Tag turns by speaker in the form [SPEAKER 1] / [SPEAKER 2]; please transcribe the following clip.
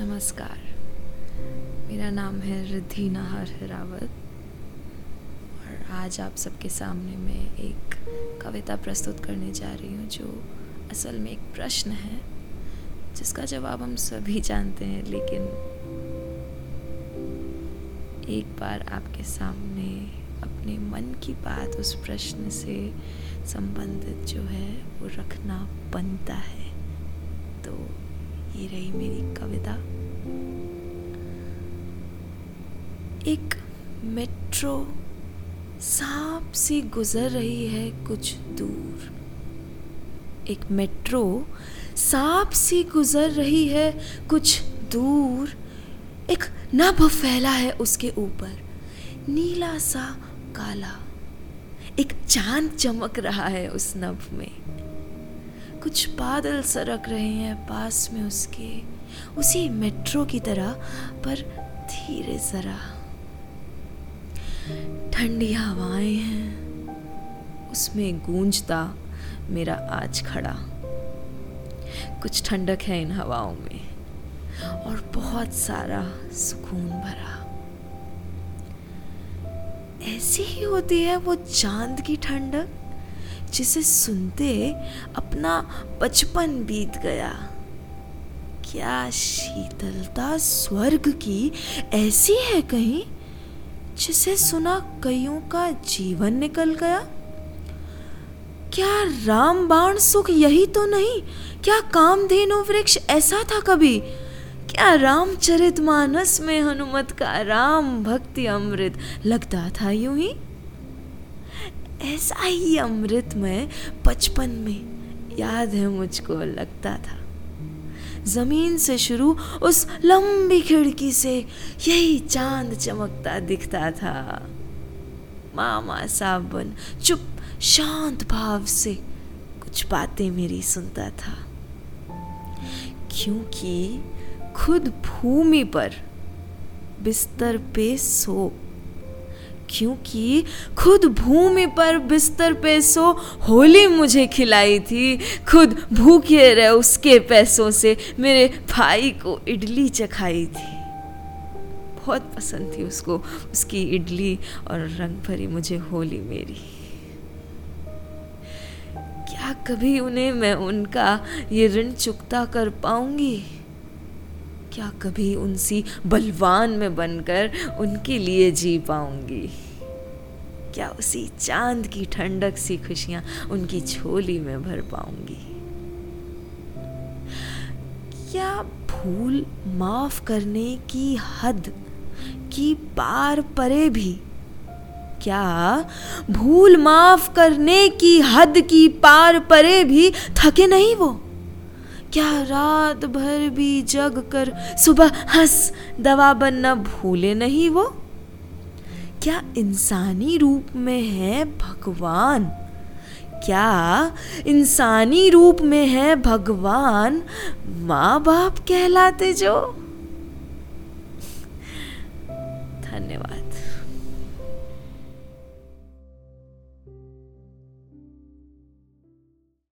[SPEAKER 1] नमस्कार। मेरा नाम है रिद्धि नाहर हिरावत और आज आप सबके सामने मैं एक कविता प्रस्तुत करने जा रही हूँ जो असल में एक प्रश्न है, जिसका जवाब हम सभी जानते हैं, लेकिन एक बार आपके सामने अपने मन की बात उस प्रश्न से संबंधित जो है, वो रखना बनता है। तो ये रही मेरी कविता। एक मेट्रो सांप सी गुजर रही है कुछ दूर। एक मेट्रो सांप सी गुजर रही है कुछ दूर। एक नभ फैला है उसके ऊपर, नीला सा काला। एक चाँद चमक रहा है उस नभ में। कुछ बादल सरक रहे हैं पास में उसके। उसी मेट्रो की तरह, पर धीरे जरा। ठंडी हवाएँ हैं। उसमें गूंजता मेरा आज खड़ा। कुछ ठंडक है इन हवाओं में, और बहुत सारा सुकून भरा। ऐसी ही होती है वो चाँद की ठंडक? जिसे सुनते अपना बचपन बीत गया। क्या शीतलता स्वर्ग की ऐसी है कहीं, जिसे सुना कईयों का जीवन निकल गया? क्या राम बाण सुख यही तो नहीं? क्या कामधेनु वृक्ष ऐसा था कभी? क्या रामचरित मानस में हनुमत का राम भक्ति अमृत लगता था यूँ ही? ऐसा ही अमृत में बचपन में याद है मुझको, लगता था। ज़मीन से शुरू उस लंबी खिड़की से यही चाँद चमकता दिखता था। मामा साबन चुप, शांत भाव से कुछ बातें मेरी सुनता था। क्योंकि खुद भूमि पर बिस्तर पे सो क्योंकि खुद भूमि पर बिस्तर पे सो होली मुझे खिलाई थी। खुद भूखे रहे उसके पैसों से मेरे भाई को इडली चखाई थी। बहुत पसंद थी उसको, उसकी इडली और रंग भरी मुझे होली मेरी। क्या कभी उन्हें मैं उनका ये ऋण चुकता कर पाऊँगी? क्या कभी उनसी बलवान में बनकर उनके लिए जी पाऊँगी? क्या उसी चाँद की ठंडक सी खुशियाँ उनकी झोली में भर पाऊँगी? क्या भूल माफ़ करने की हद की पार परे भी? क्या भूल माफ़ करने की हद की पार परे भी थके नहीं वो? क्या रात भर भी जग कर सुबह हंस, दवा बनना भूले नहीं वो? क्या इंसानी रूप में है भगवान? क्या इंसानी रूप में है भगवान माँ बाप कहलाते जो? धन्यवाद।